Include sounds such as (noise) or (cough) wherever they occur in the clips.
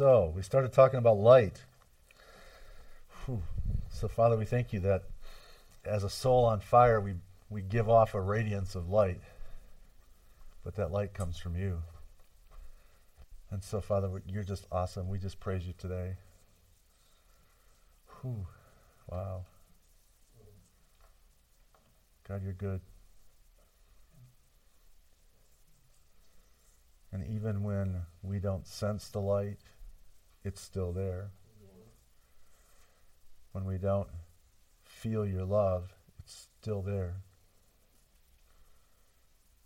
So, we started talking about light. Whew. So, Father, we thank you that as a soul on fire, we, we give off a radiance of light, but that light comes from you. And so, Father, you're just awesome. We just praise you today. Whew. Wow. God, you're good. And even when we don't sense the light, it's still there. When we don't feel your love, it's still there.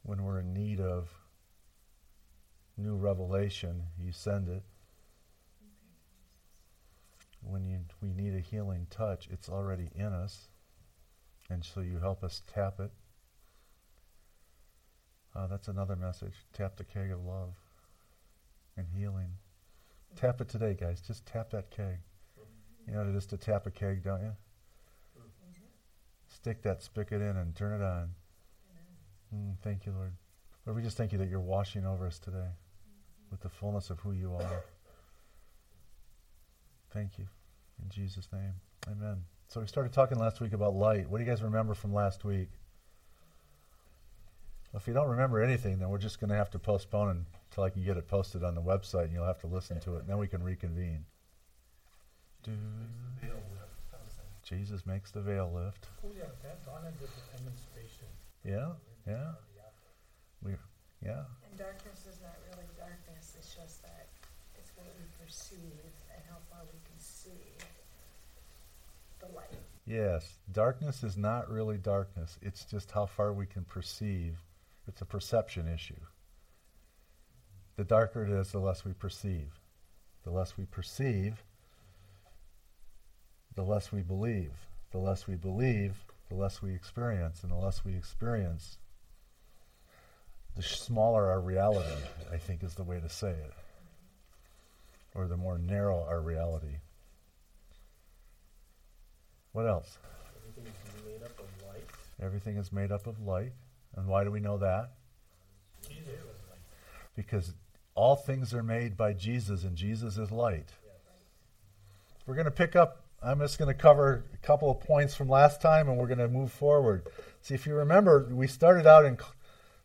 When we're in need of new revelation, you send it. When you, we need a healing touch, it's already in us. And so you help us tap it. Uh, that's another message. Tap the keg of love and healing. Tap it today, guys. Just tap that keg. You know just to tap a keg, don't you? Stick that spigot in and turn it on. Mm, thank you, Lord. Lord, we just thank you that you're washing over us today with the fullness of who you are. Thank you. In Jesus' name. Amen. So we started talking last week about light. What do you guys remember from last week? Well, if you don't remember anything, then we're just going to have to postpone until I can get it posted on the website, and you'll have to listen to it, and then we can reconvene. Jesus makes the veil lift. Oh yeah, that Donna did demonstration. Yeah, yeah. We, yeah. And darkness is not really darkness, it's just that it's what we perceive and how far we can see the light. Yes, darkness is not really darkness. It's just how far we can perceive. It's a perception issue. The darker it is, the less we perceive. The less we perceive, the less we believe. The less we believe, the less we experience. And the less we experience, the smaller our reality, I think is the way to say it. Or the more narrow our reality. What else? Everything is made up of light. Everything is made up of light. And why do we know that? Jesus was light. Because all things are made by Jesus, and Jesus is light. We're going to pick up, I'm just going to cover a couple of points from last time, and we're going to move forward. See, if you remember, we started out in,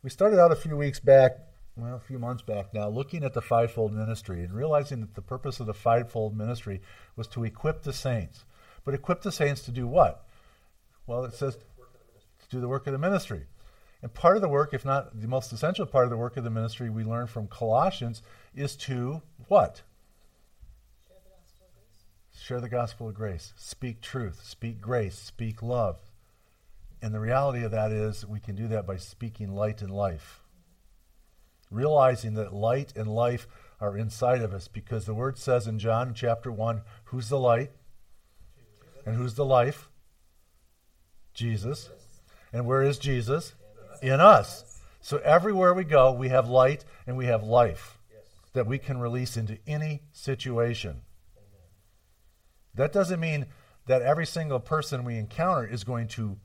we started out a few weeks back, well, a few months back now, looking at the fivefold ministry and realizing that the purpose of the fivefold ministry was to equip the saints. But equip the saints to do what? Well, it says to do the work of the ministry. And part of the work, if not the most essential part of the work of the ministry, we learn from Colossians is to what? Share the gospel of grace. Speak truth. Speak grace. Speak love. And the reality of that is we can do that by speaking light and life. Realizing that light and life are inside of us because the word says in John chapter 1 who's the light and who's the life? Jesus. And where is Jesus? In us. So everywhere we go, we have light and we have life that we can release into any situation. That doesn't mean that every single person we encounter is going to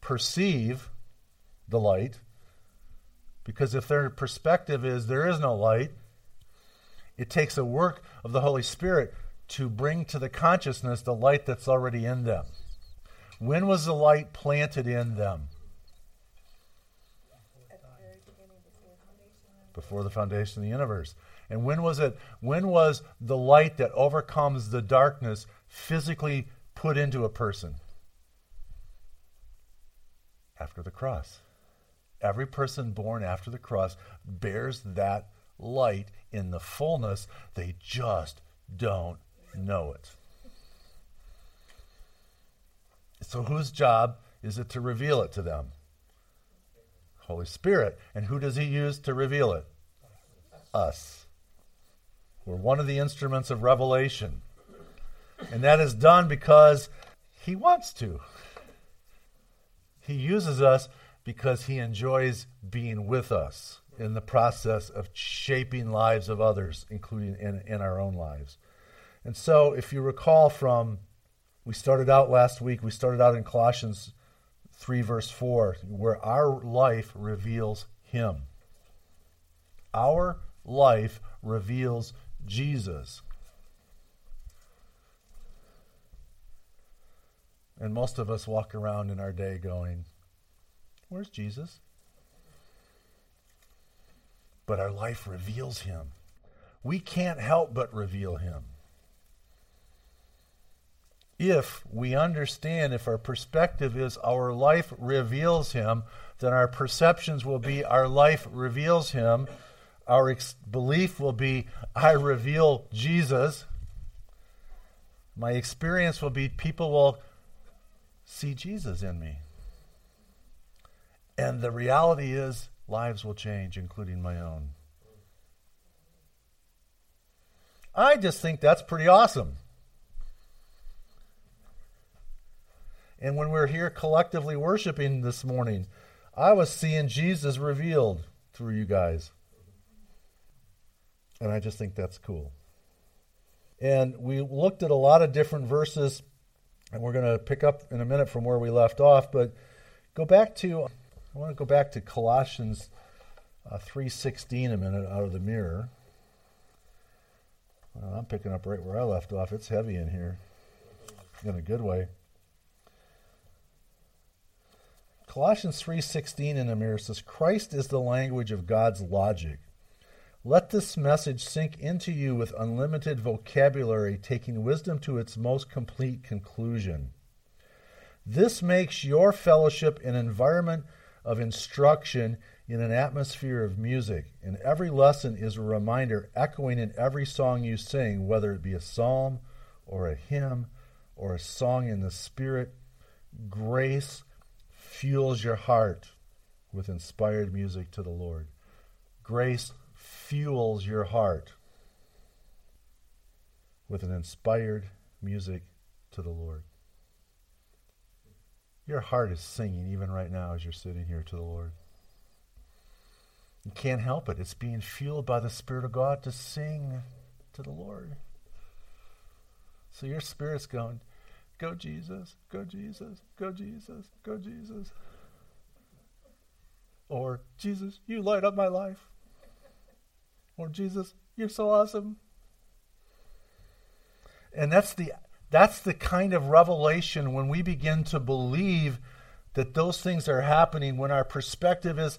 perceive the light, because if their perspective is there is no light, it takes a work of the Holy Spirit to bring to the consciousness the light that's already in them. When was the light planted in them? At the very beginning, before the foundation. Before the foundation of the universe. And when was it? When was the light that overcomes the darkness physically put into a person? After the cross. Every person born after the cross bears that light in the fullness. They just don't know it. So, whose job is it to reveal it to them? Holy Spirit. And who does He use to reveal it? Us. We're one of the instruments of revelation. And that is done because He wants to. He uses us because He enjoys being with us in the process of shaping lives of others, including in, in our own lives. And so, if you recall from, we started out last week, we started out in Colossians 3, verse 4, where our life reveals Him. Our life reveals Jesus. And most of us walk around in our day going, Where's Jesus? But our life reveals him. We can't help but reveal him. If we understand, if our perspective is our life reveals him, then our perceptions will be our life reveals him. Our ex- belief will be I reveal Jesus. My experience will be people will see Jesus in me. And the reality is, lives will change, including my own. I just think that's pretty awesome. And when we're here collectively worshiping this morning, I was seeing Jesus revealed through you guys. And I just think that's cool. And we looked at a lot of different verses, and we're going to pick up in a minute from where we left off. But go back to, I want to go back to Colossians uh, 3.16 a minute out of the mirror. I'm picking up right where I left off. It's heavy in here in a good way. Colossians 3:16 in the mirror says Christ is the language of God's logic. Let this message sink into you with unlimited vocabulary, taking wisdom to its most complete conclusion. This makes your fellowship an environment of instruction in an atmosphere of music, and every lesson is a reminder echoing in every song you sing, whether it be a psalm or a hymn or a song in the Spirit. Grace fuels your heart with inspired music to the Lord. Grace fuels your heart with an inspired music to the Lord. Your heart is singing even right now as you're sitting here to the Lord. You can't help it. It's being fueled by the Spirit of God to sing to the Lord. So your spirit's going, Go Jesus, go Jesus, go Jesus, go Jesus. Or Jesus, you light up my life. Or Jesus, you're so awesome. And that's the that's the kind of revelation when we begin to believe that those things are happening when our perspective is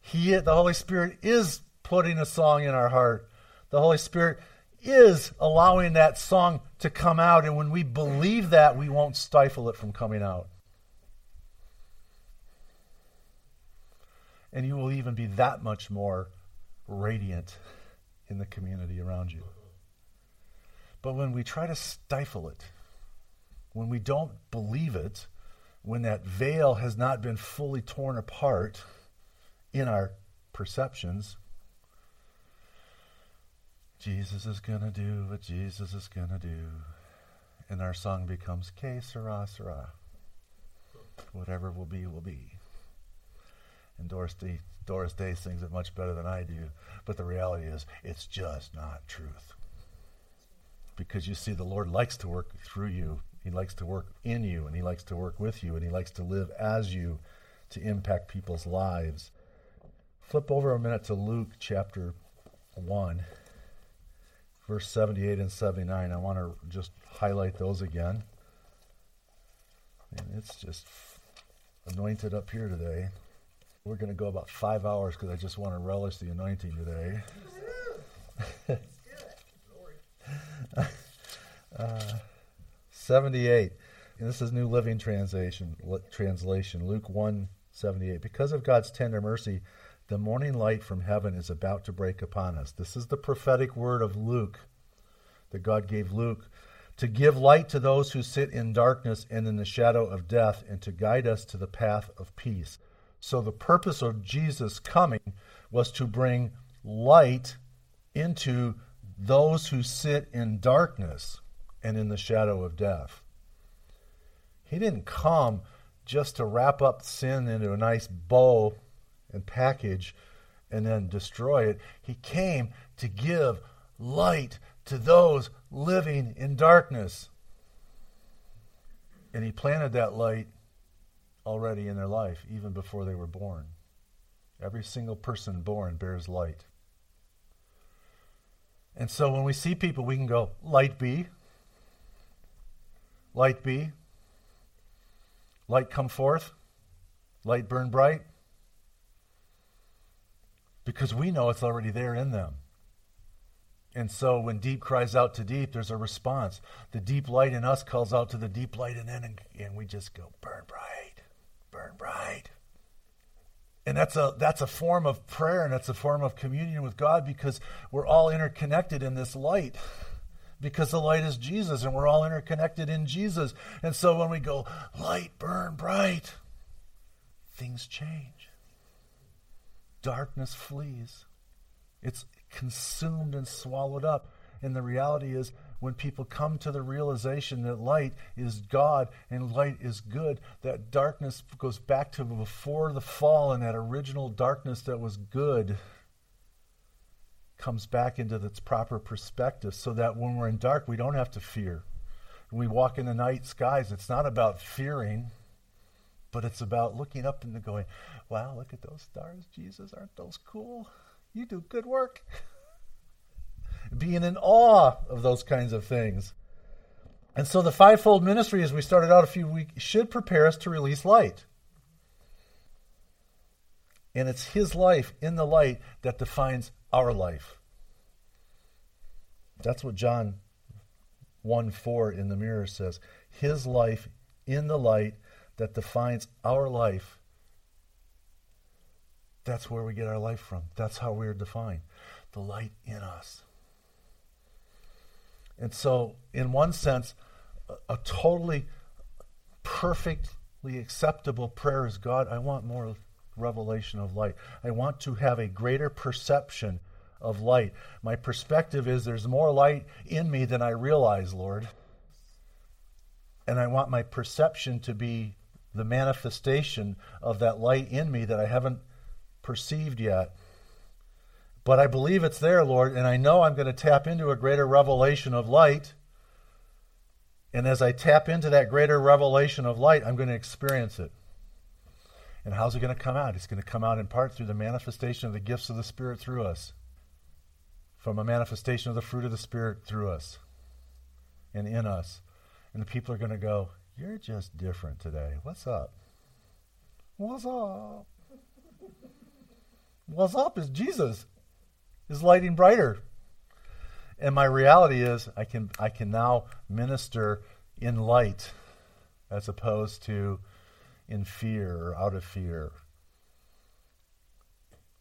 he the Holy Spirit is putting a song in our heart. The Holy Spirit is allowing that song to come out and when we believe that we won't stifle it from coming out. And you will even be that much more radiant in the community around you. But when we try to stifle it, when we don't believe it, when that veil has not been fully torn apart in our perceptions, Jesus is going to do what Jesus is going to do. And our song becomes Que. Whatever will be, will be. And Doris Day, Doris Day sings it much better than I do. But the reality is, it's just not truth. Because you see, the Lord likes to work through you, He likes to work in you, and He likes to work with you, and He likes to live as you to impact people's lives. Flip over a minute to Luke chapter 1, verse 78 and 79. I want to just highlight those again. And it's just anointed up here today. We're going to go about five hours because I just want to relish the anointing today. (laughs) uh, 78. And this is New Living Translation. Translation Luke 1 78. Because of God's tender mercy, the morning light from heaven is about to break upon us. This is the prophetic word of Luke that God gave Luke to give light to those who sit in darkness and in the shadow of death, and to guide us to the path of peace. So, the purpose of Jesus coming was to bring light into those who sit in darkness and in the shadow of death. He didn't come just to wrap up sin into a nice bow and package and then destroy it. He came to give light to those living in darkness. And he planted that light already in their life, even before they were born. Every single person born bears light. And so when we see people, we can go, light be, light be. light come forth? Light burn bright? Because we know it's already there in them. And so when deep cries out to deep, there's a response. The deep light in us calls out to the deep light in them, and, we just go, burn bright, burn bright. And that's a that's a form of prayer and that's a form of communion with God because we're all interconnected in this light. Because the light is Jesus and we're all interconnected in Jesus. And so when we go, light burn bright, things change. Darkness flees. It's consumed and swallowed up. And the reality is, when people come to the realization that light is God and light is good, that darkness goes back to before the fall and that original darkness that was good comes back into its proper perspective so that when we're in dark, we don't have to fear. When we walk in the night skies, it's not about fearing, but it's about looking up and going, wow, look at those stars, Jesus, aren't those cool? You do good work. (laughs) being in awe of those kinds of things. And so the fivefold ministry, as we started out a few weeks, should prepare us to release light. And it's His life in the light that defines our life. That's what John 1 4 in the mirror says. His life in the light that defines our life. That's where we get our life from. That's how we're defined. The light in us. And so, in one sense, a, a totally perfectly acceptable prayer is God, I want more revelation of light. I want to have a greater perception of light. My perspective is there's more light in me than I realize, Lord. And I want my perception to be the manifestation of that light in me that I haven't perceived yet. But I believe it's there, Lord, and I know I'm going to tap into a greater revelation of light. And as I tap into that greater revelation of light, I'm going to experience it. And how's it going to come out? It's going to come out in part through the manifestation of the gifts of the Spirit through us, from a manifestation of the fruit of the Spirit through us and in us. And the people are going to go, You're just different today. What's up? What's up? What's up is Jesus is lighting brighter. And my reality is I can I can now minister in light as opposed to in fear or out of fear.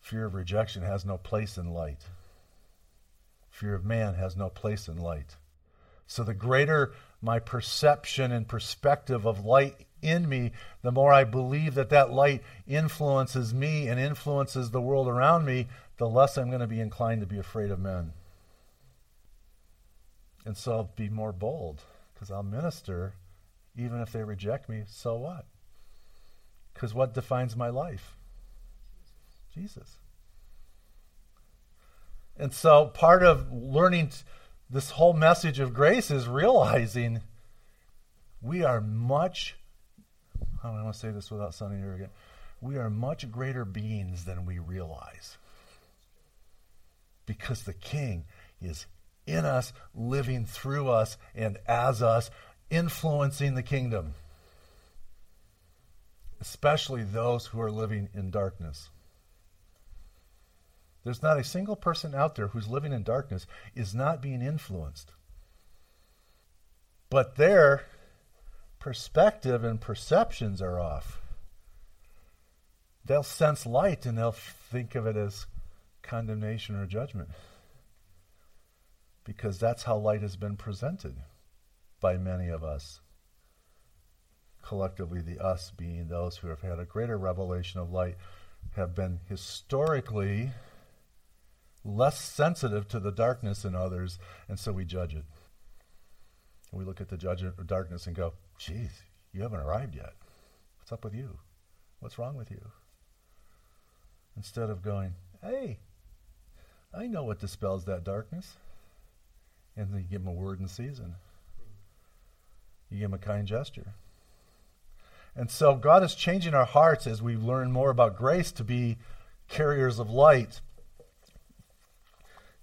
Fear of rejection has no place in light. Fear of man has no place in light. So the greater my perception and perspective of light in me, the more I believe that that light influences me and influences the world around me, the less I'm going to be inclined to be afraid of men. And so I'll be more bold because I'll minister even if they reject me. So what? Because what defines my life? Jesus. And so part of learning this whole message of grace is realizing we are much, I don't want to say this without sounding arrogant, we are much greater beings than we realize. Because the King is in us, living through us, and as us, influencing the kingdom, especially those who are living in darkness. There's not a single person out there who's living in darkness is not being influenced. But their perspective and perceptions are off. They'll sense light and they'll think of it as condemnation or judgment. Because that's how light has been presented by many of us. Collectively, the us being those who have had a greater revelation of light have been historically less sensitive to the darkness in others, and so we judge it. we look at the judgment of darkness and go, geez, you haven't arrived yet. What's up with you? What's wrong with you? Instead of going, hey, I know what dispels that darkness. And then you give him a word in season. You give him a kind gesture. And so God is changing our hearts as we learn more about grace to be carriers of light.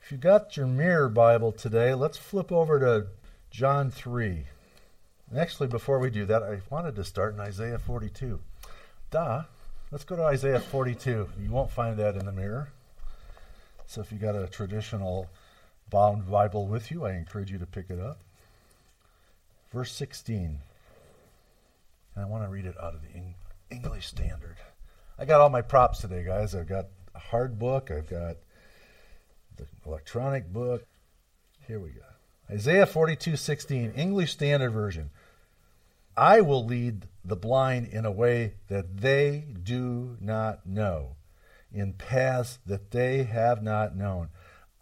If you got your mirror Bible today, let's flip over to John 3. And actually, before we do that, I wanted to start in Isaiah 42. Duh. Let's go to Isaiah 42. You won't find that in the mirror. So if you got a traditional bound Bible with you, I encourage you to pick it up. Verse 16. And I want to read it out of the English Standard. I got all my props today, guys. I've got a hard book, I've got the electronic book. Here we go. Isaiah 42:16, English Standard Version. I will lead the blind in a way that they do not know, in paths that they have not known.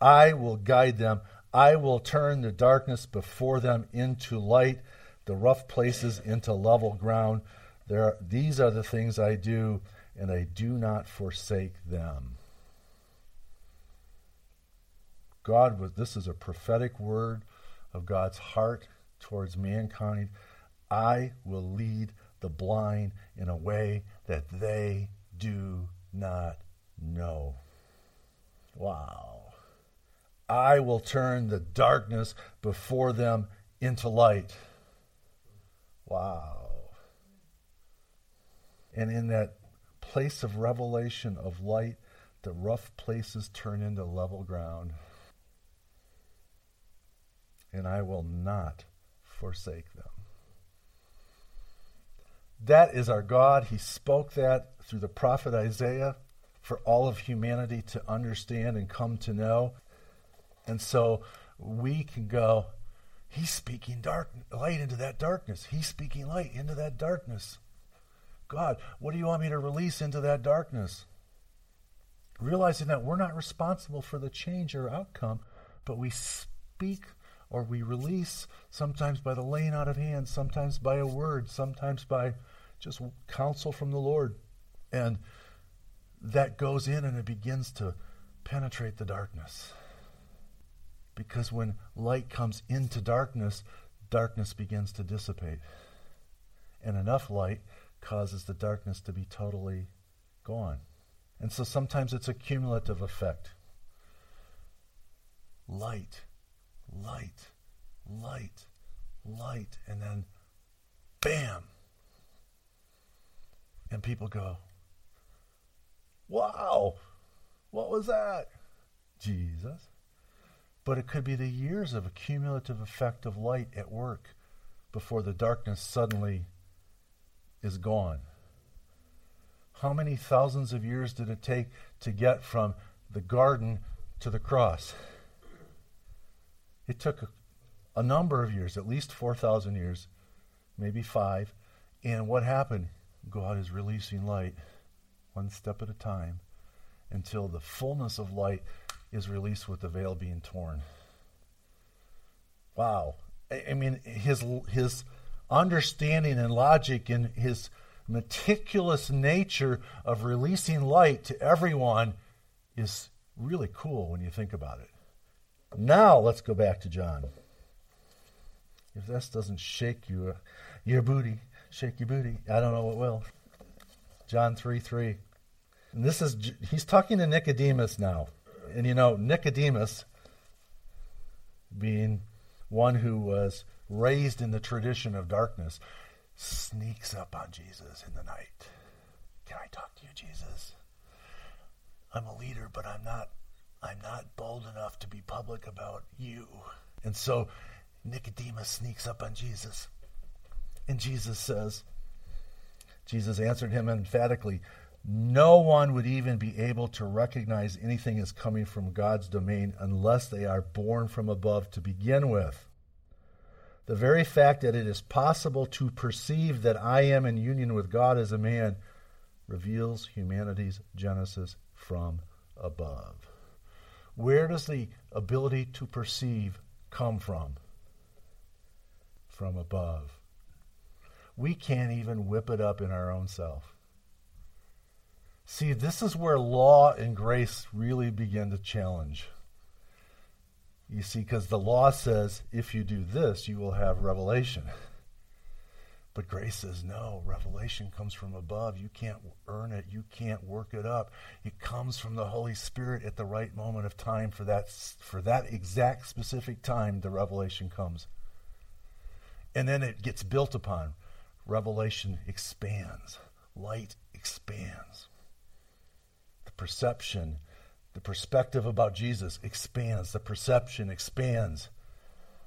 I will guide them. I will turn the darkness before them into light, the rough places into level ground. There, these are the things I do, and I do not forsake them. God was this is a prophetic word of God's heart towards mankind. I will lead the blind in a way that they do not know. Wow. I will turn the darkness before them into light. Wow. And in that place of revelation of light, the rough places turn into level ground. And I will not forsake them. That is our God. He spoke that through the prophet Isaiah for all of humanity to understand and come to know. And so we can go, He's speaking dark light into that darkness. He's speaking light into that darkness. God, what do you want me to release into that darkness? Realizing that we're not responsible for the change or outcome, but we speak or we release sometimes by the laying out of hands, sometimes by a word, sometimes by just counsel from the Lord. And that goes in and it begins to penetrate the darkness. Because when light comes into darkness, darkness begins to dissipate. And enough light causes the darkness to be totally gone. And so sometimes it's a cumulative effect. Light, light, light, light, and then bam. And people go, Wow, what was that? Jesus. But it could be the years of cumulative effect of light at work before the darkness suddenly is gone. How many thousands of years did it take to get from the garden to the cross? It took a, a number of years, at least 4,000 years, maybe five. And what happened? God is releasing light one step at a time until the fullness of light is released with the veil being torn. Wow. I, I mean, his, his understanding and logic and his meticulous nature of releasing light to everyone is really cool when you think about it. Now let's go back to John. If this doesn't shake you, uh, your booty, shake your booty, I don't know what will. John 3 3. And this is, he's talking to Nicodemus now. And you know, Nicodemus, being one who was raised in the tradition of darkness, sneaks up on Jesus in the night. Can I talk to you, Jesus? I'm a leader, but I'm not I'm not bold enough to be public about you. And so Nicodemus sneaks up on Jesus. And Jesus says, Jesus answered him emphatically, no one would even be able to recognize anything as coming from God's domain unless they are born from above to begin with. The very fact that it is possible to perceive that I am in union with God as a man reveals humanity's genesis from above. Where does the ability to perceive come from? From above. We can't even whip it up in our own self. See, this is where law and grace really begin to challenge. You see, because the law says if you do this, you will have revelation. (laughs) But grace says, no, revelation comes from above. You can't earn it. You can't work it up. It comes from the Holy Spirit at the right moment of time for that, for that exact specific time the revelation comes. And then it gets built upon. Revelation expands, light expands. The perception, the perspective about Jesus expands, the perception expands,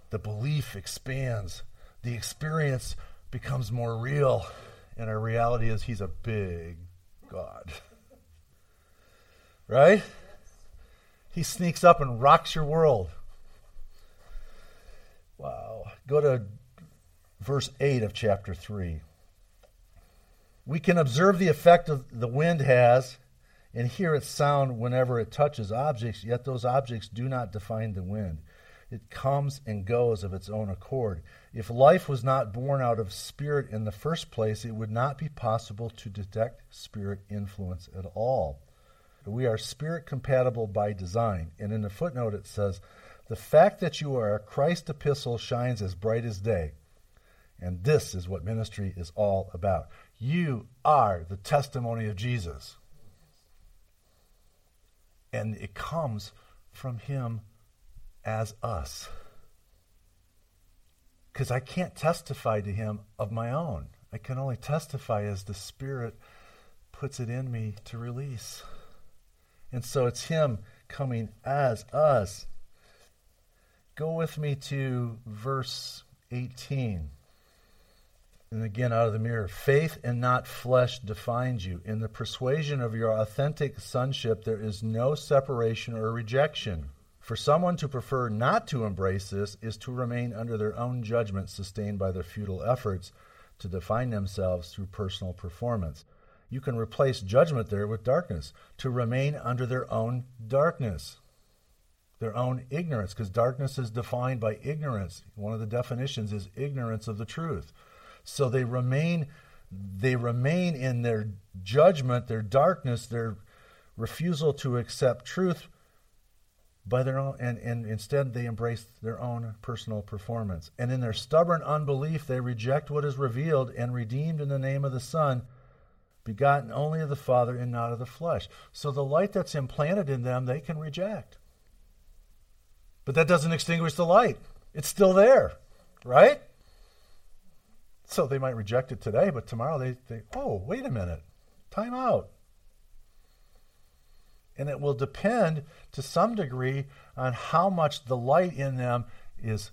the belief expands, the experience becomes more real, and our reality is He's a big God. right? He sneaks up and rocks your world. Wow. Go to verse 8 of chapter 3. We can observe the effect the wind has and hear its sound whenever it touches objects, yet those objects do not define the wind. It comes and goes of its own accord. If life was not born out of spirit in the first place, it would not be possible to detect spirit influence at all. We are spirit compatible by design. And in the footnote it says, The fact that you are a Christ epistle shines as bright as day. And this is what ministry is all about. You are the testimony of Jesus. And it comes from Him as us. Because I can't testify to Him of my own. I can only testify as the Spirit puts it in me to release. And so it's Him coming as us. Go with me to verse 18. And again, out of the mirror, faith and not flesh defines you. In the persuasion of your authentic sonship, there is no separation or rejection. For someone to prefer not to embrace this is to remain under their own judgment sustained by their futile efforts to define themselves through personal performance. You can replace judgment there with darkness, to remain under their own darkness, their own ignorance, because darkness is defined by ignorance. One of the definitions is ignorance of the truth. So they remain they remain in their judgment, their darkness, their refusal to accept truth by their own and, and instead they embrace their own personal performance. And in their stubborn unbelief they reject what is revealed and redeemed in the name of the Son, begotten only of the Father and not of the flesh. So the light that's implanted in them they can reject. But that doesn't extinguish the light. It's still there, right? So they might reject it today, but tomorrow they oh, wait a minute, time out. And it will depend to some degree on how much the light in them is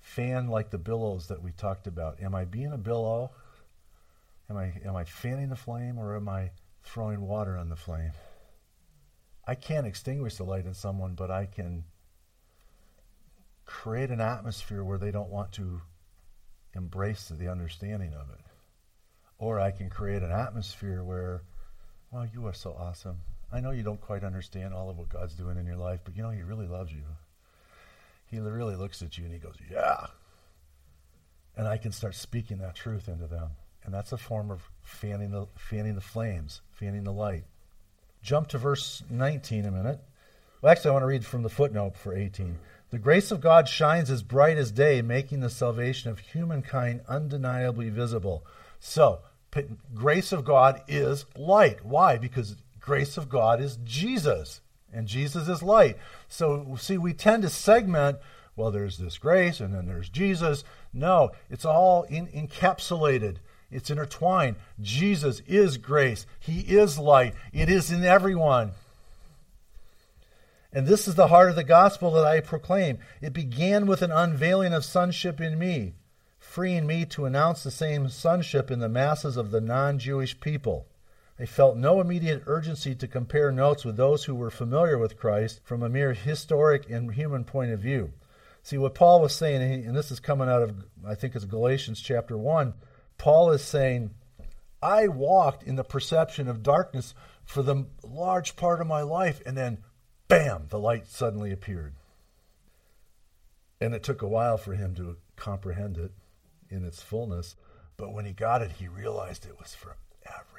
fanned like the billows that we talked about. Am I being a billow? Am I, am I fanning the flame or am I throwing water on the flame? I can't extinguish the light in someone, but I can create an atmosphere where they don't want to embrace the understanding of it. Or I can create an atmosphere where, well, you are so awesome. I know you don't quite understand all of what God's doing in your life, but you know, He really loves you. He really looks at you and He goes, Yeah. And I can start speaking that truth into them. And that's a form of fanning the, fanning the flames, fanning the light. Jump to verse 19 a minute. Well, actually, I want to read from the footnote for 18. The grace of God shines as bright as day, making the salvation of humankind undeniably visible. So, grace of God is light. Why? Because grace of God is Jesus, and Jesus is light. So, see, we tend to segment well, there's this grace, and then there's Jesus. No, it's all in, encapsulated. It's intertwined. Jesus is grace. He is light. It is in everyone. And this is the heart of the gospel that I proclaim. It began with an unveiling of sonship in me, freeing me to announce the same sonship in the masses of the non Jewish people. I felt no immediate urgency to compare notes with those who were familiar with Christ from a mere historic and human point of view. See, what Paul was saying, and this is coming out of, I think it's Galatians chapter 1, Paul is saying, I walked in the perception of darkness for the large part of my life, and then bam, the light suddenly appeared. And it took a while for him to comprehend it in its fullness. But when he got it, he realized it was for everyone.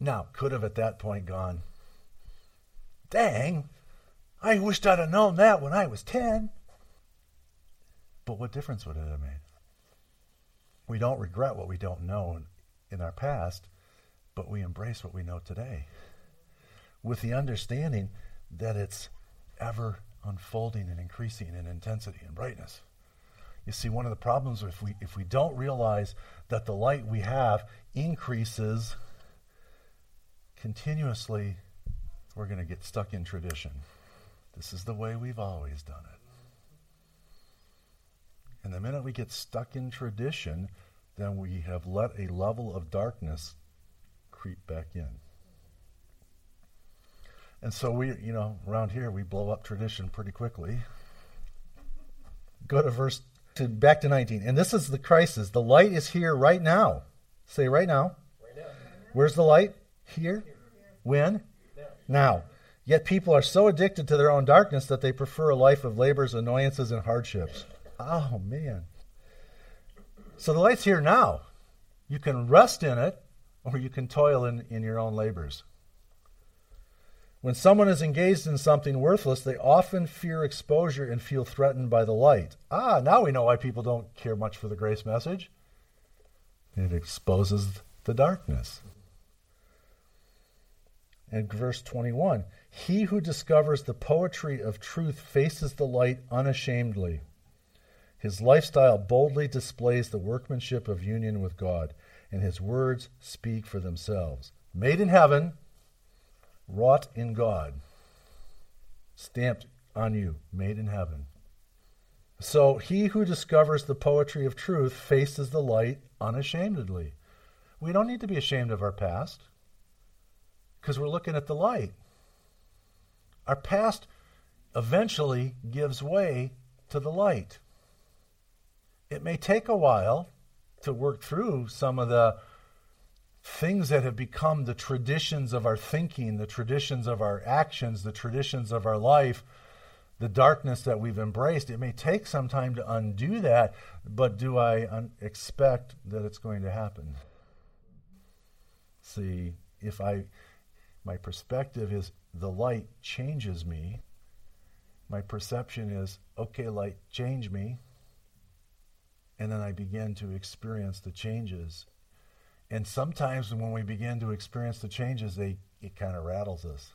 Now, could have at that point gone, dang, I wished I'd have known that when I was 10. But what difference would it have made? We don't regret what we don't know in, our past, but we embrace what we know today with the understanding that it's ever unfolding and increasing in intensity and brightness. You see, one of the problems if we if we don't realize that the light we have increases continuously, we're going to get stuck in tradition. This is the way we've always done it. And the minute we get stuck in tradition, then we have let a level of darkness creep back in. And so we, you know, around here we blow up tradition pretty quickly. Go to verse to back to 19. And this is the crisis. The light is here right now. Say right now. Right now. Where's the light? Here. When? Now. Yet people are so addicted to their own darkness that they prefer a life of labors, annoyances, and hardships. Oh, man. So the light's here now. You can rest in it, or you can toil in, in your own labors. When someone is engaged in something worthless, they often fear exposure and feel threatened by the light. Ah, now we know why people don't care much for the grace message. It exposes the darkness. And verse 21 He who discovers the poetry of truth faces the light unashamedly. His lifestyle boldly displays the workmanship of union with God, and his words speak for themselves. Made in heaven, wrought in God, stamped on you, made in heaven. So he who discovers the poetry of truth faces the light unashamedly. We don't need to be ashamed of our past because we're looking at the light. Our past eventually gives way to the light. It may take a while to work through some of the things that have become the traditions of our thinking, the traditions of our actions, the traditions of our life, the darkness that we've embraced. It may take some time to undo that, but do I un- expect that it's going to happen? See, if I, my perspective is the light changes me, my perception is, okay, light, change me. And then I begin to experience the changes and sometimes when we begin to experience the changes, they it kind of rattles us.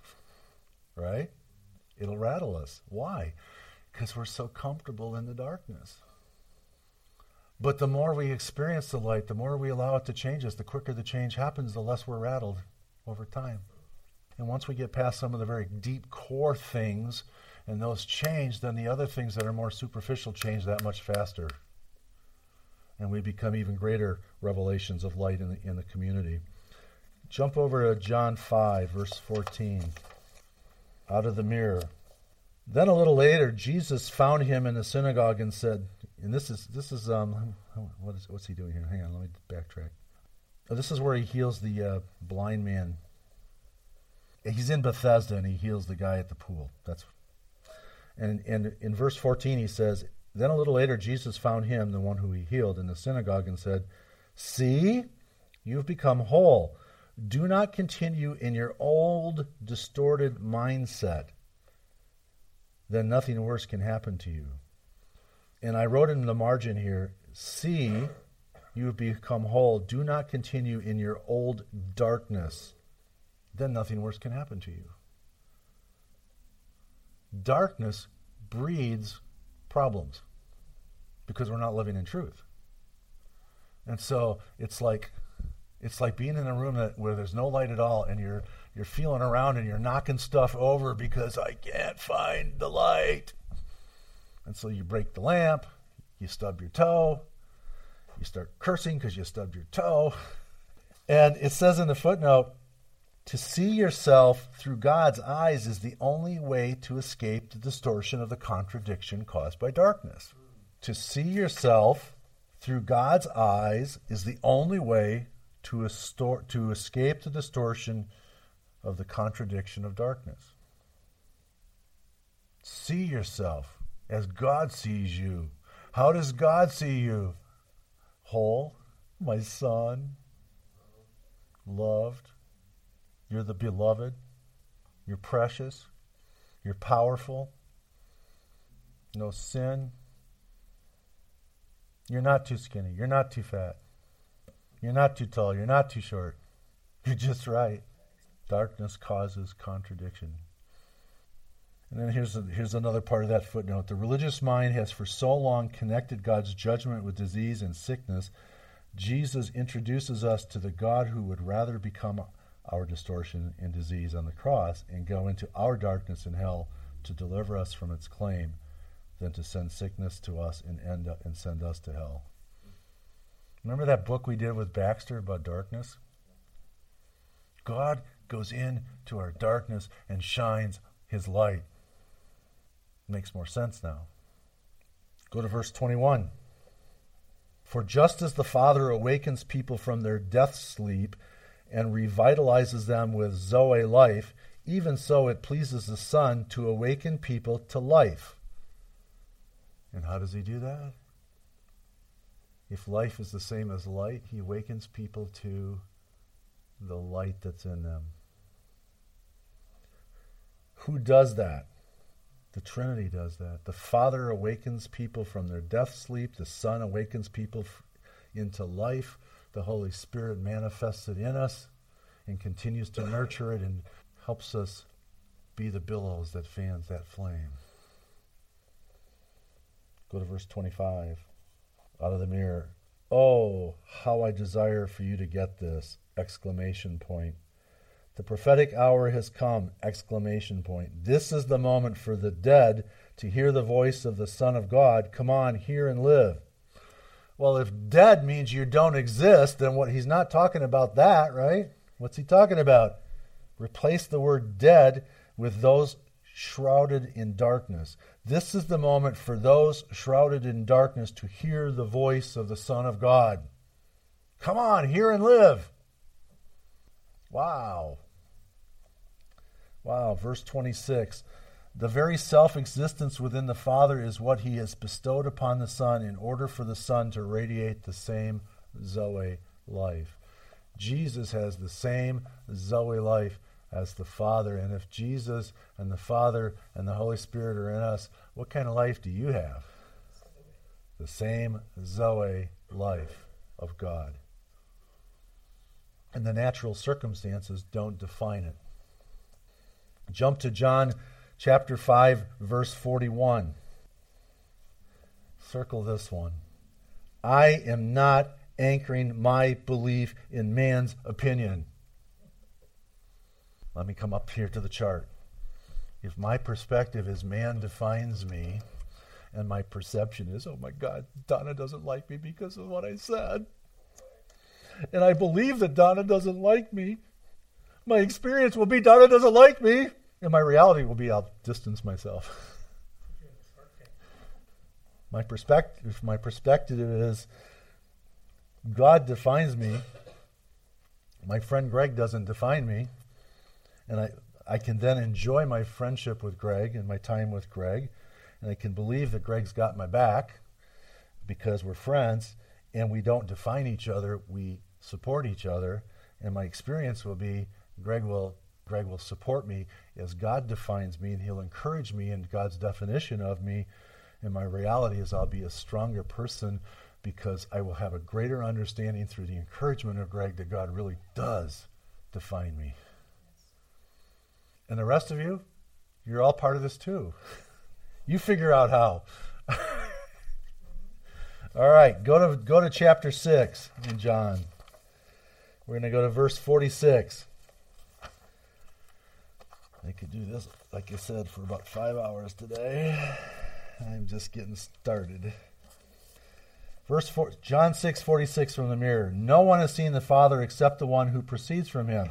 Right? It'll rattle us. Why? Because we're so comfortable in the darkness. But the more we experience the light, the more we allow it to change us, the quicker the change happens, the less we're rattled over time. And once we get past some of the very deep core things and those change, then the other things that are more superficial change that much faster and we become even greater revelations of light in the, in the community. Jump over to John 5, verse 14. Out of the mirror. Then a little later, Jesus found him in the synagogue and said, and this is, this is um, what is, what's he doing here? Hang on, let me backtrack. Oh, this is where he heals the uh, blind man. He's in Bethesda and he heals the guy at the pool. That's, and, and in verse 14, he says, then a little later, Jesus found him, the one who he healed, in the synagogue and said, See, you have become whole. Do not continue in your old, distorted mindset. Then nothing worse can happen to you. And I wrote in the margin here, See, you have become whole. Do not continue in your old darkness. Then nothing worse can happen to you. Darkness breeds problems because we're not living in truth. And so it's like it's like being in a room that, where there's no light at all and you're you're feeling around and you're knocking stuff over because I can't find the light. And so you break the lamp, you stub your toe, you start cursing because you stubbed your toe. And it says in the footnote, to see yourself through God's eyes is the only way to escape the distortion of the contradiction caused by darkness. To see yourself through God's eyes is the only way to, estor- to escape the distortion of the contradiction of darkness. See yourself as God sees you. How does God see you? Whole, my son, loved, you're the beloved. You're precious. You're powerful. No sin. You're not too skinny. You're not too fat. You're not too tall. You're not too short. (laughs) You're just right. Darkness causes contradiction. And then here's, a, here's another part of that footnote. The religious mind has for so long connected God's judgment with disease and sickness. Jesus introduces us to the God who would rather become our distortion and disease on the cross and go into our darkness and hell to deliver us from its claim than to send sickness to us and end up and send us to hell. Remember that book we did with Baxter about darkness? God goes into our darkness and shines his light. Makes more sense now. Go to verse 21. For just as the Father awakens people from their death sleep and revitalizes them with Zoe life, even so it pleases the Son to awaken people to life. And how does he do that? If life is the same as light, he awakens people to the light that's in them. Who does that? The Trinity does that. The Father awakens people from their death sleep. The Son awakens people f- into life. The Holy Spirit manifests it in us and continues to nurture it and helps us be the billows that fans that flame. Go to verse 25. Out of the mirror. Oh, how I desire for you to get this! Exclamation point. The prophetic hour has come! Exclamation point. This is the moment for the dead to hear the voice of the Son of God. Come on, hear and live. Well, if dead means you don't exist, then what he's not talking about that, right? What's he talking about? Replace the word dead with those shrouded in darkness. This is the moment for those shrouded in darkness to hear the voice of the Son of God. Come on, hear and live. Wow. Wow, verse 26. The very self existence within the Father is what he has bestowed upon the Son in order for the Son to radiate the same Zoe life. Jesus has the same Zoe life as the Father. And if Jesus and the Father and the Holy Spirit are in us, what kind of life do you have? The same Zoe life of God. And the natural circumstances don't define it. Jump to John chapter 5, verse 41. Circle this one. I am not anchoring my belief in man's opinion. Let me come up here to the chart. If my perspective is man defines me, and my perception is, oh my God, Donna doesn't like me because of what I said, and I believe that Donna doesn't like me, my experience will be Donna doesn't like me, and my reality will be I'll distance myself. my perspective, my perspective is God defines me. My friend Greg doesn't define me. And I, I can then enjoy my friendship with Greg and my time with Greg. And I can believe that Greg's got my back because we're friends and we don't define each other. We support each other. And my experience will be Greg will Greg will support me as God defines me and he'll encourage me in God's definition of me. And my reality is I'll be a stronger person because I will have a greater understanding through the encouragement of Greg that God really does define me. And the rest of you, you're all part of this too. (laughs) you figure out how. (laughs) all right, go to go to chapter 6 in John. We're going to go to verse 46. I could do this, like I said, for about five hours today. I'm just getting started. Verse four, John 6, 46 from the mirror. No one has seen the Father except the one who proceeds from him.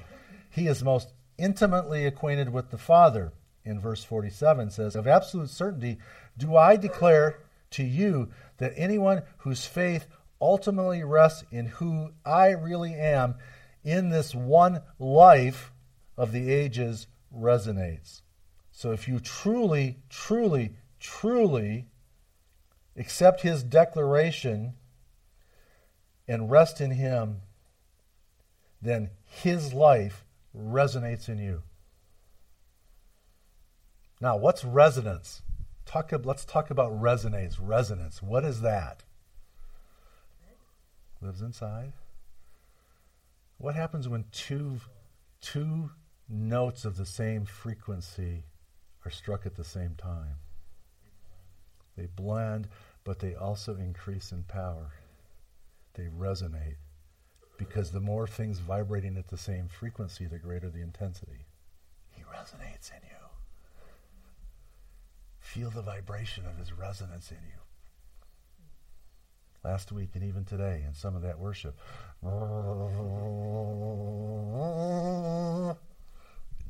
He is most intimately acquainted with the Father. In verse 47 says, Of absolute certainty, do I declare to you that anyone whose faith ultimately rests in who I really am in this one life of the ages resonates. So if you truly, truly, truly accept his declaration and rest in him, then his life resonates in you. Now, what's resonance? Talk, let's talk about resonates. Resonance. What is that? Lives inside. What happens when two, two notes of the same frequency are struck at the same time. They blend, but they also increase in power. They resonate. Because the more things vibrating at the same frequency, the greater the intensity. He resonates in you. Feel the vibration of his resonance in you. Last week and even today in some of that worship.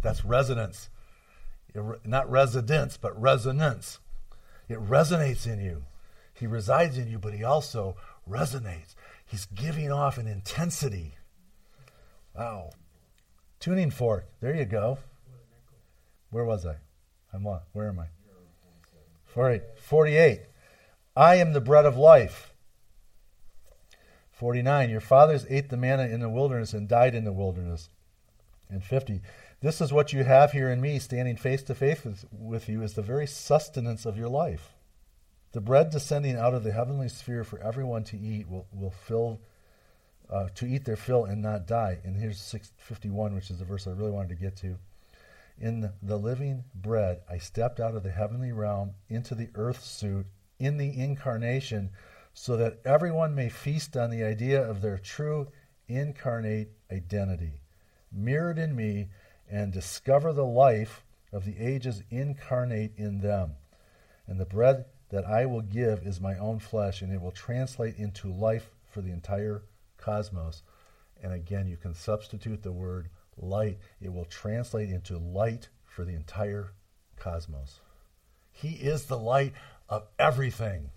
That's resonance. Not residence, but resonance. It resonates in you. He resides in you, but he also resonates. He's giving off an intensity. Wow. Tuning fork. There you go. Where was I? I'm what? Where am I? 48. 48. I am the bread of life. 49. Your fathers ate the manna in the wilderness and died in the wilderness. And 50. This is what you have here in me, standing face to face with, with you, is the very sustenance of your life. The bread descending out of the heavenly sphere for everyone to eat will, will fill, uh, to eat their fill and not die. And here's 651, which is the verse I really wanted to get to. In the living bread, I stepped out of the heavenly realm into the earth suit in the incarnation so that everyone may feast on the idea of their true incarnate identity, mirrored in me, and discover the life of the ages incarnate in them. And the bread that I will give is my own flesh, and it will translate into life for the entire cosmos. And again, you can substitute the word light, it will translate into light for the entire cosmos. He is the light of everything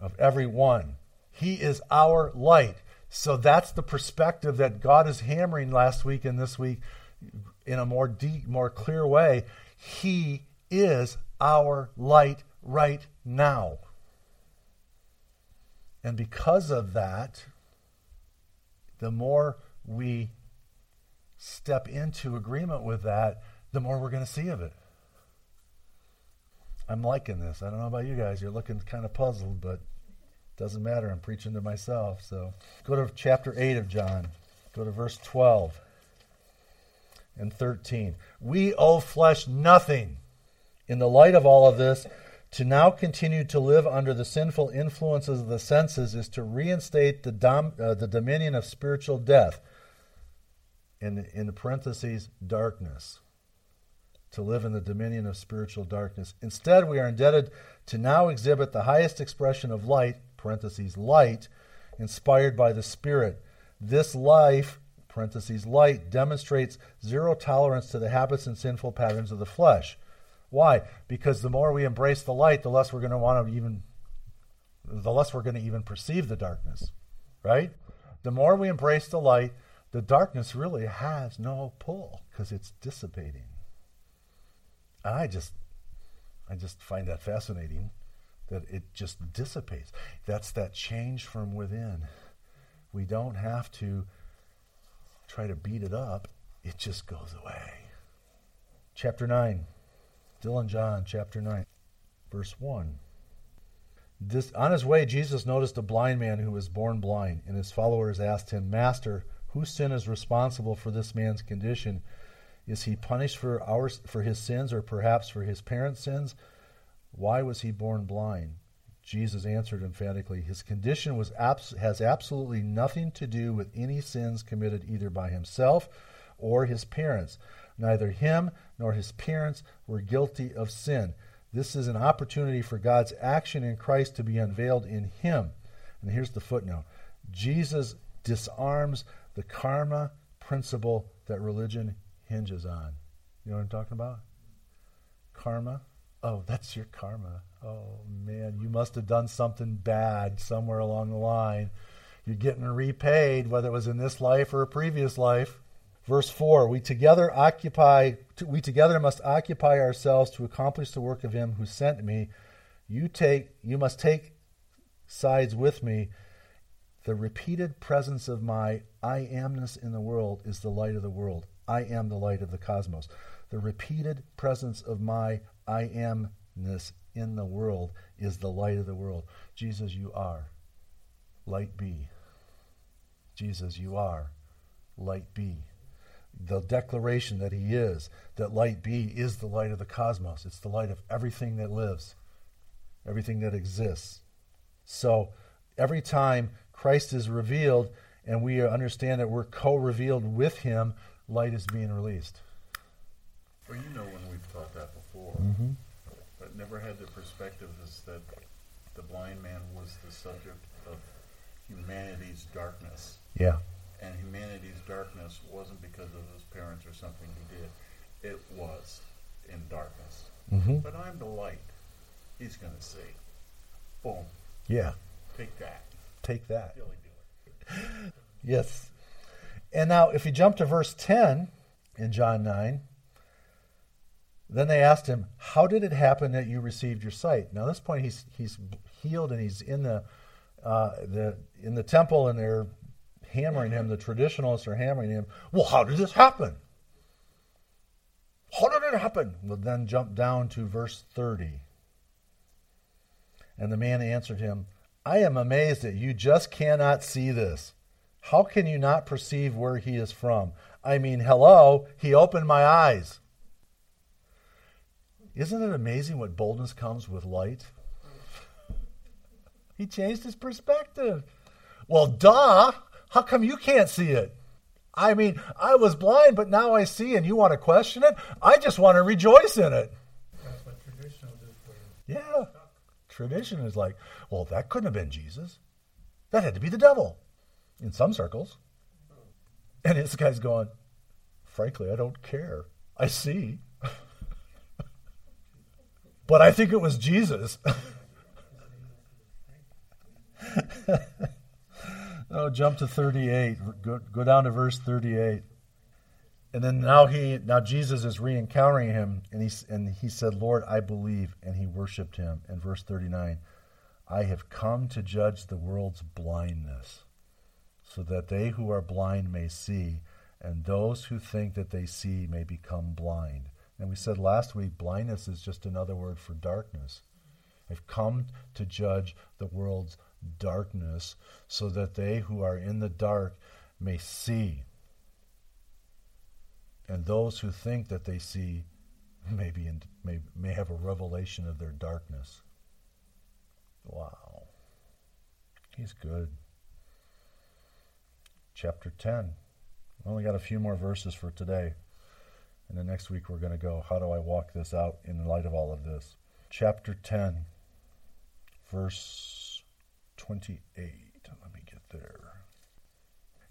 of everyone. He is our light. So that's the perspective that God is hammering last week and this week in a more deep, more clear way. He is our light right now. And because of that, the more we step into agreement with that, the more we're going to see of it. I'm liking this. I don't know about you guys. You're looking kind of puzzled, but doesn't matter. I'm preaching to myself. So go to chapter 8 of John. Go to verse 12 and 13. We owe flesh nothing. In the light of all of this, to now continue to live under the sinful influences of the senses is to reinstate the, dom, uh, the dominion of spiritual death. In, in parentheses, darkness to live in the dominion of spiritual darkness. Instead, we are indebted to now exhibit the highest expression of light, parentheses, light, inspired by the Spirit. This life, parentheses, light, demonstrates zero tolerance to the habits and sinful patterns of the flesh. Why? Because the more we embrace the light, the less we're going to want to even, the less we're going to even perceive the darkness, right? The more we embrace the light, the darkness really has no pull because it's dissipating. And I just, I just find that fascinating that it just dissipates. That's that change from within. We don't have to try to beat it up, it just goes away. Chapter 9, Dylan John, chapter 9, verse 1. This, on his way, Jesus noticed a blind man who was born blind, and his followers asked him, Master, whose sin is responsible for this man's condition? Is he punished for our for his sins or perhaps for his parents' sins? Why was he born blind? Jesus answered emphatically, his condition was abs- has absolutely nothing to do with any sins committed either by himself or his parents. Neither him nor his parents were guilty of sin. This is an opportunity for God's action in Christ to be unveiled in him. And here's the footnote Jesus disarms the karma principle that religion hinges on. You know what I'm talking about? Karma. Oh, that's your karma. Oh, man, you must have done something bad somewhere along the line. You're getting repaid, whether it was in this life or a previous life. Verse 4 We together occupy, we together must occupy ourselves to accomplish the work of him who sent me. You, take, you must take sides with me. The repeated presence of my I amness in the world is the light of the world. I am the light of the cosmos. The repeated presence of my I amness in the world is the light of the world. Jesus, you are. Light be. Jesus, you are. Light be. the declaration that he is, that light be is the light of the cosmos. It's the light of everything that lives, everything that exists. So every time Christ is revealed and we understand that we're co revealed with him, light is being released. Well, you know when we've taught that before, Mm-hmm. Never had the perspective is that the blind man was the subject of humanity's darkness. Yeah. And humanity's darkness wasn't because of his parents or something he did. It was in darkness. Mm-hmm. But I'm the light. He's going to see. Boom. Yeah. Take that. Take that. (laughs) Yes. And now, if you jump to verse 10 in John 9, then they asked him, How did it happen that you received your sight? Now, at this point, he's, he's healed and he's in the, uh, the, in the temple and they're hammering him. The traditionalists are hammering him. Well, how did this happen? How did it happen? Well, then jump down to verse 30. And the man answered him, I am amazed that you just cannot see this. How can you not perceive where he is from? I mean, hello, he opened my eyes. Isn't it amazing what boldness comes with light? He changed his perspective. Well, duh. How come you can't see it? I mean, I was blind, but now I see, and you want to question it? I just want to rejoice in it. That's what traditional do for. Yeah. Tradition is like, well, that couldn't have been Jesus. That had to be the devil in some circles. And this guy's going, frankly, I don't care. I see. But I think it was Jesus. (laughs) oh, jump to 38. Go, go down to verse 38. And then now he now Jesus is re-encountering him, and he and he said, "Lord, I believe," and he worshipped him. In verse thirty nine, I have come to judge the world's blindness, so that they who are blind may see, and those who think that they see may become blind. And we said last week, blindness is just another word for darkness. I've come to judge the world's darkness, so that they who are in the dark may see and those who think that they see may, be in, may, may have a revelation of their darkness. Wow. He's good. Chapter 10. We only got a few more verses for today. And then next week we're going to go, how do I walk this out in light of all of this? Chapter 10, verse 28. Let me get there.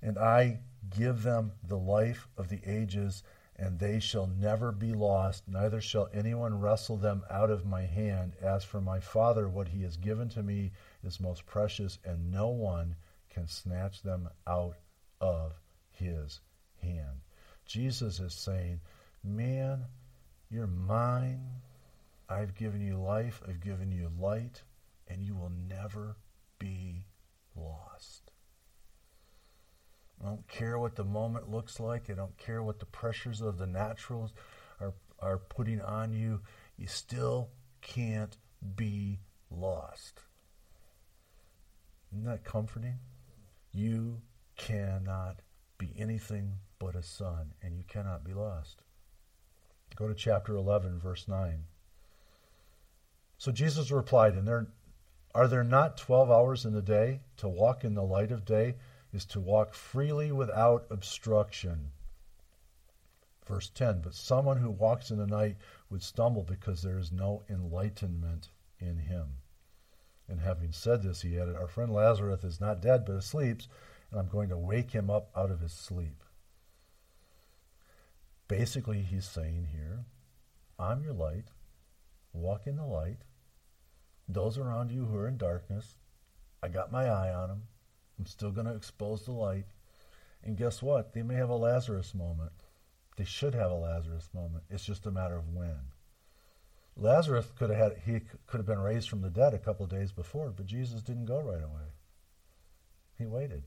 And I give them the life of the ages, and they shall never be lost, neither shall anyone wrestle them out of my hand. As for my Father, what he has given to me is most precious, and no one can snatch them out of his hand. Jesus is saying, Man, you're mine. I've given you life, I've given you light, and you will never be lost. I don't care what the moment looks like. I don't care what the pressures of the naturals are, are putting on you. You still can't be lost. Isn't that comforting? You cannot be anything but a son, and you cannot be lost. Go to chapter 11, verse 9. So Jesus replied, And there, are there not 12 hours in the day to walk in the light of day? is to walk freely without obstruction. Verse 10 But someone who walks in the night would stumble because there is no enlightenment in him. And having said this, he added, Our friend Lazarus is not dead, but asleep, and I'm going to wake him up out of his sleep. Basically, he's saying here, I'm your light. Walk in the light. Those around you who are in darkness, I got my eye on them. I'm still going to expose the light. And guess what? They may have a Lazarus moment. They should have a Lazarus moment. It's just a matter of when. Lazarus could have had he could have been raised from the dead a couple of days before, but Jesus didn't go right away. He waited.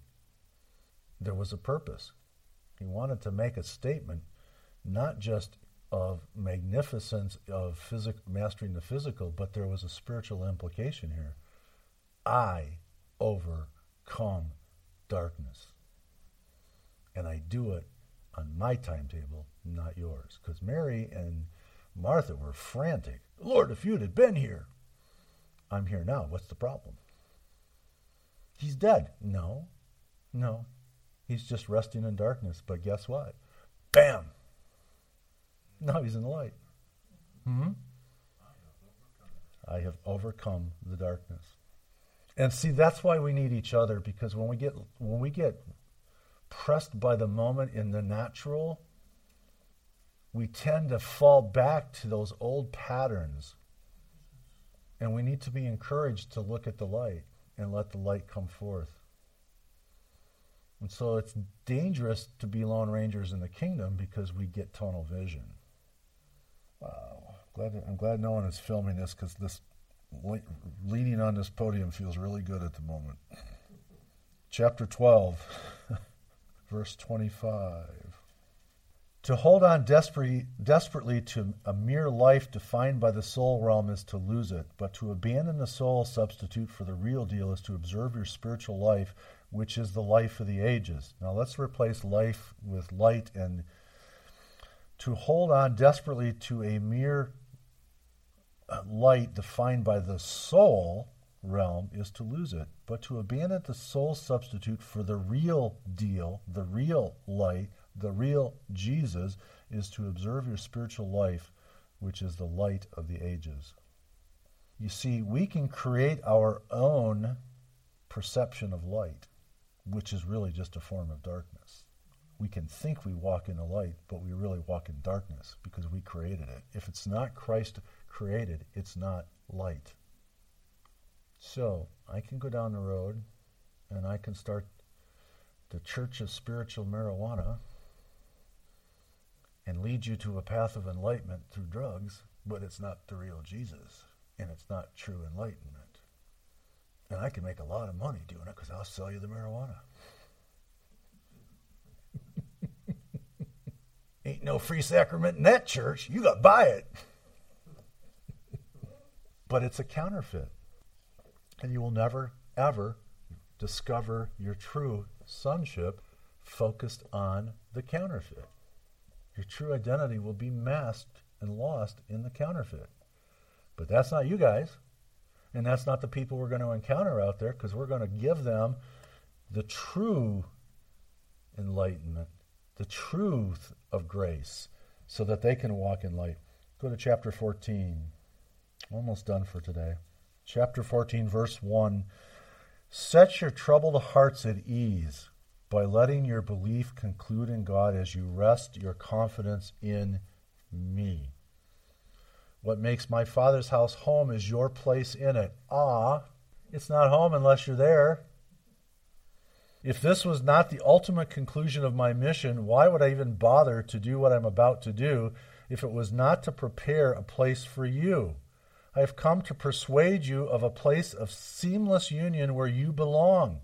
There was a purpose. He wanted to make a statement, not just of magnificence of physic, mastering the physical, but there was a spiritual implication here. I overcome darkness. And I do it on my timetable, not yours. Because Mary and Martha were frantic. Lord, if you'd had been here. I'm here now. What's the problem? He's dead. No, no. He's just resting in darkness. But guess what? Bam! Now he's in the light. Hmm? I have overcome the darkness. And see, that's why we need each other because when we get when we get pressed by the moment in the natural, we tend to fall back to those old patterns. And we need to be encouraged to look at the light and let the light come forth. And so it's dangerous to be lone rangers in the kingdom because we get tunnel vision. Wow. Glad I'm glad no one is filming this because this leaning on this podium feels really good at the moment. Chapter 12, (laughs) verse 25. To hold on desperately, desperately to a mere life defined by the soul realm is to lose it, but to abandon the soul substitute for the real deal is to observe your spiritual life, which is the life of the ages. Now let's replace life with light and to hold on desperately to a mere uh, light defined by the soul realm is to lose it, but to abandon the soul substitute for the real deal, the real light, the real Jesus is to observe your spiritual life, which is the light of the ages. You see, we can create our own perception of light, which is really just a form of darkness. We can think we walk in the light, but we really walk in darkness because we created it. If it's not Christ created, it's not light. So I can go down the road and I can start the Church of Spiritual Marijuana and lead you to a path of enlightenment through drugs, but it's not the real Jesus, and it's not true enlightenment. And I can make a lot of money doing it because I'll sell you the marijuana. (laughs) Ain't no free sacrament in that church. You got to buy it. (laughs) but it's a counterfeit. And you will never, ever discover your true sonship focused on the counterfeit. Your true identity will be masked and lost in the counterfeit. But that's not you guys. And that's not the people we're going to encounter out there because we're going to give them the true enlightenment, the truth of grace, so that they can walk in light. Go to chapter 14. Almost done for today. Chapter 14, verse 1. Set your troubled hearts at ease by letting your belief conclude in God as you rest your confidence in me. What makes my Father's house home is your place in it. Ah, it's not home unless you're there. If this was not the ultimate conclusion of my mission, why would I even bother to do what I'm about to do if it was not to prepare a place for you? I have come to persuade you of a place of seamless union where you belong.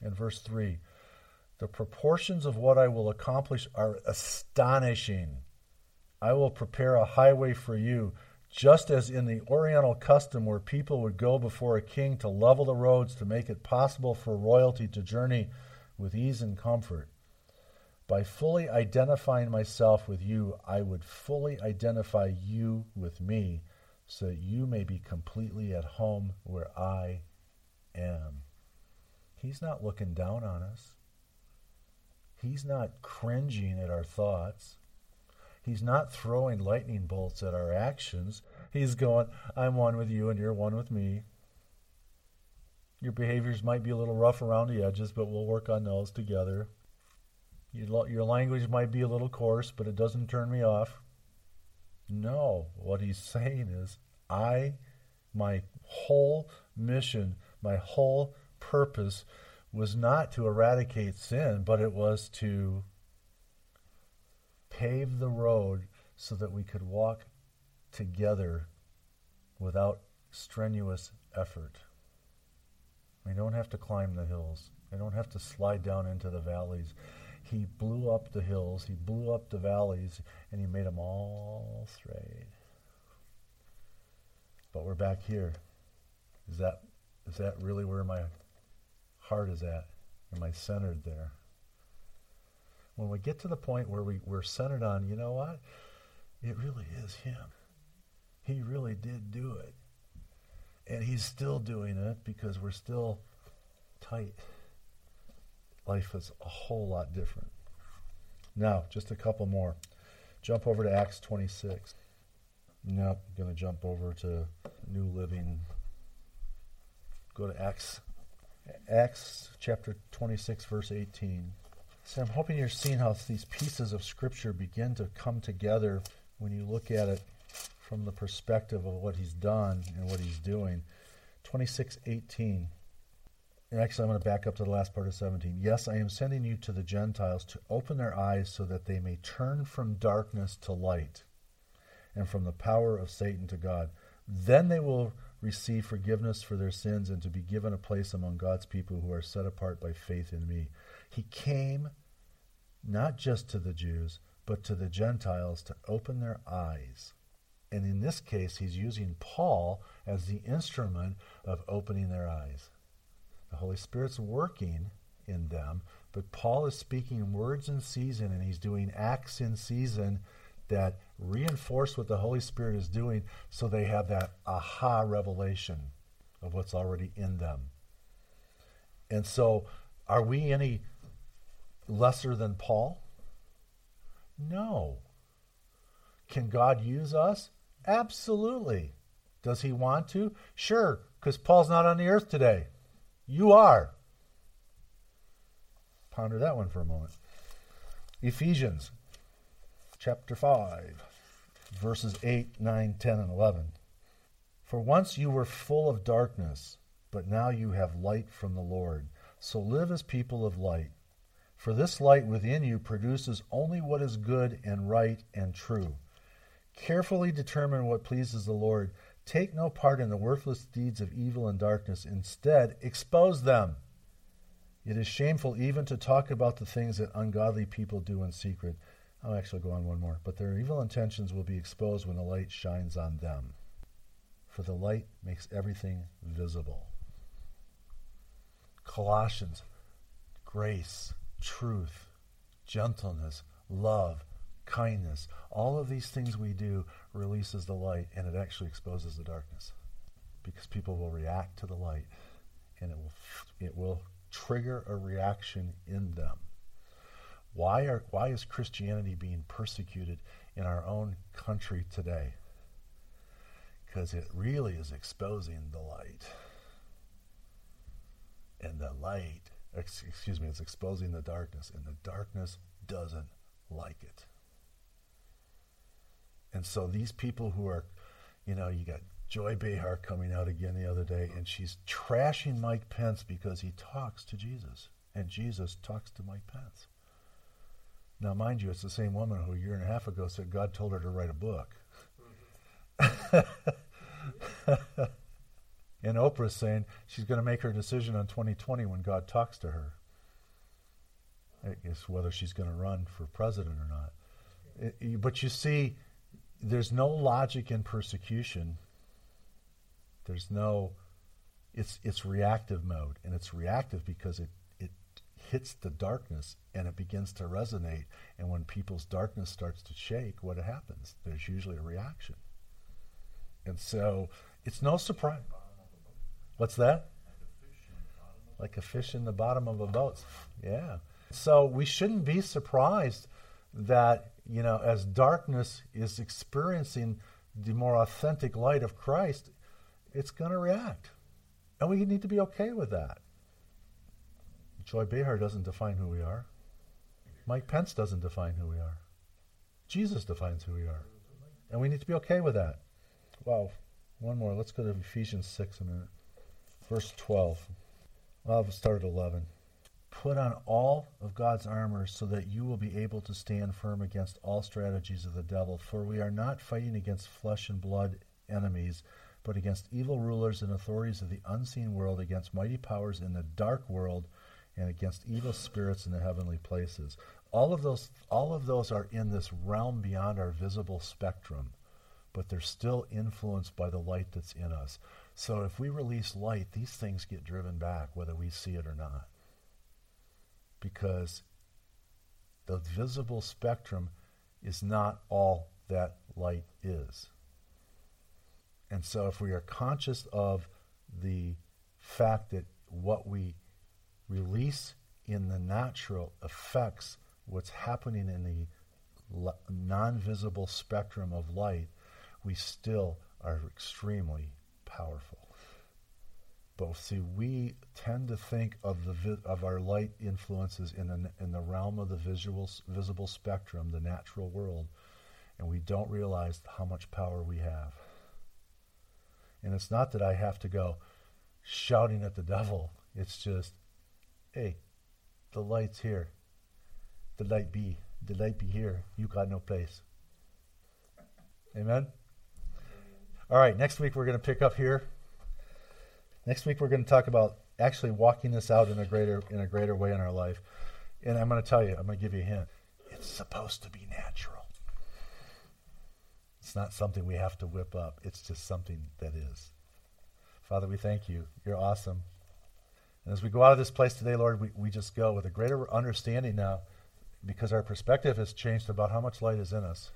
In verse 3, the proportions of what I will accomplish are astonishing. I will prepare a highway for you, just as in the Oriental custom where people would go before a king to level the roads to make it possible for royalty to journey with ease and comfort. By fully identifying myself with you, I would fully identify you with me so that you may be completely at home where I am. He's not looking down on us. He's not cringing at our thoughts. He's not throwing lightning bolts at our actions. He's going, I'm one with you and you're one with me. Your behaviors might be a little rough around the edges, but we'll work on those together. Your, language might be a little coarse, but it doesn't turn me off. No, what he's saying is, I, my whole mission, my whole purpose was not to eradicate sin, but it was to pave the road so that we could walk together without strenuous effort. We don't have to climb the hills. We don't have to slide down into the valleys. He blew up the hills, he blew up the valleys, and he made them all straight. But we're back here. Is that is that really where my heart is at? Am I centered there? When we get to the point where we, we're centered on, you know what? It really is Him. He really did do it. And He's still doing it because we're still tight. Life is a whole lot different. Now, just a couple more. Jump over to Acts 26. Nope, going to jump over to New Living. Go to Acts, Acts chapter 26, verse 18. So I'm hoping you're seeing how these pieces of Scripture begin to come together when you look at it from the perspective of what he's done and what he's doing. 26:18. And actually, I'm going to back up to the last part of 17. Yes, I am sending you to the Gentiles to open their eyes so that they may turn from darkness to light and from the power of Satan to God. Then they will receive forgiveness for their sins and to be given a place among God's people who are set apart by faith in me. He came not just to the Jews, but to the Gentiles to open their eyes. And in this case, he's using Paul as the instrument of opening their eyes. The Holy Spirit's working in them, but Paul is speaking words in season and he's doing acts in season that reinforce what the Holy Spirit is doing so they have that aha revelation of what's already in them. And so, are we any lesser than Paul? No. Can God use us? Absolutely. Does he want to? Sure, because Paul's not on the earth today. You are. Ponder that one for a moment. Ephesians chapter 5, verses 8, 9, 10, and 11. For once you were full of darkness, but now you have light from the Lord. So live as people of light. For this light within you produces only what is good and right and true. Carefully determine what pleases the Lord. Take no part in the worthless deeds of evil and darkness. Instead, expose them. It is shameful even to talk about the things that ungodly people do in secret. I'll actually go on one more. But their evil intentions will be exposed when the light shines on them. For the light makes everything visible. Colossians, grace, truth, gentleness, love, kindness. All of these things we do releases the light and it actually exposes the darkness. Because people will react to the light and it will it will trigger a reaction in them. Why, are, why is Christianity being persecuted in our own country today? Because it really is exposing the light. And the light, excuse me, it's exposing the darkness, and the darkness doesn't like it. And so these people who are, you know, you got Joy Behar coming out again the other day, and she's trashing Mike Pence because he talks to Jesus, and Jesus talks to Mike Pence. Now, mind you, it's the same woman who a year and a half ago said God told her to write a book. (laughs) and Oprah's saying she's going to make her decision on 2020 when God talks to her. I guess whether she's going to run for president or not. It, but you see, there's no logic in persecution. There's no, it's it's reactive mode, and it's reactive because it it hits the darkness and it begins to resonate. And when people's darkness starts to shake, what happens? There's usually a reaction. And so it's no surprise. What's that? Like a fish in the bottom of a boat. Yeah. So we shouldn't be surprised that, you know, as darkness is experiencing the more authentic light of Christ, it's going to react. And we need to be okay with that. Joy Behar doesn't define who we are. Mike Pence doesn't define who we are. Jesus defines who we are. And we need to be okay with that. Well, One more. Let's go to Ephesians 6 a minute. Verse 12. I'll start at 11. Put on all of God's armor so that you will be able to stand firm against all strategies of the devil. For we are not fighting against flesh and blood enemies, but against evil rulers and authorities of the unseen world, against mighty powers in the dark world and against evil spirits in the heavenly places. All of those all of those are in this realm beyond our visible spectrum, but they're still influenced by the light that's in us. So if we release light, these things get driven back whether we see it or not. Because the visible spectrum is not all that light is. And so, if we are conscious of the fact that what we release in the natural affects what's happening in the non visible spectrum of light, we still are extremely powerful. Both. see, we tend to think of the vi- of our light influences in the, in the realm of the visual visible spectrum, the natural world, and we don't realize how much power we have. And it's not that I have to go shouting at the devil. It's just, hey, the light's here. The light be. The light be here. You got no place. Amen. All right, next week we're going to pick up here. Next week we're going to talk about actually walking this out in a greater in a greater way in our life. And I'm going to tell you, I'm going to give you a hint. It's supposed to be natural. It's not something we have to whip up. It's just something that is. Father, we thank you. You're awesome. And as we go out of this place today, Lord, we, we just go with a greater understanding now because our perspective has changed about how much light is in us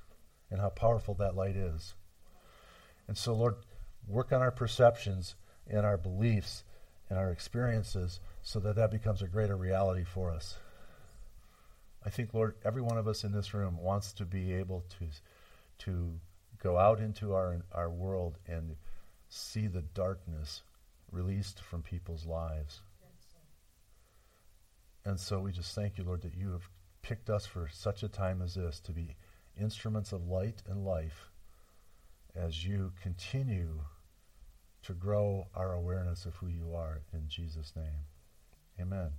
and how powerful that light is. And so, Lord, work on our perceptions and our beliefs and our experiences so that that becomes a greater reality for us. I think, Lord, every one of us in this room wants to be able to, to go out into our, our world and see the darkness released from people's lives. And so we just thank you, Lord, that you have picked us for such a time as this to be instruments of light and life as you continue to grow our awareness of who you are in Jesus' name. Amen.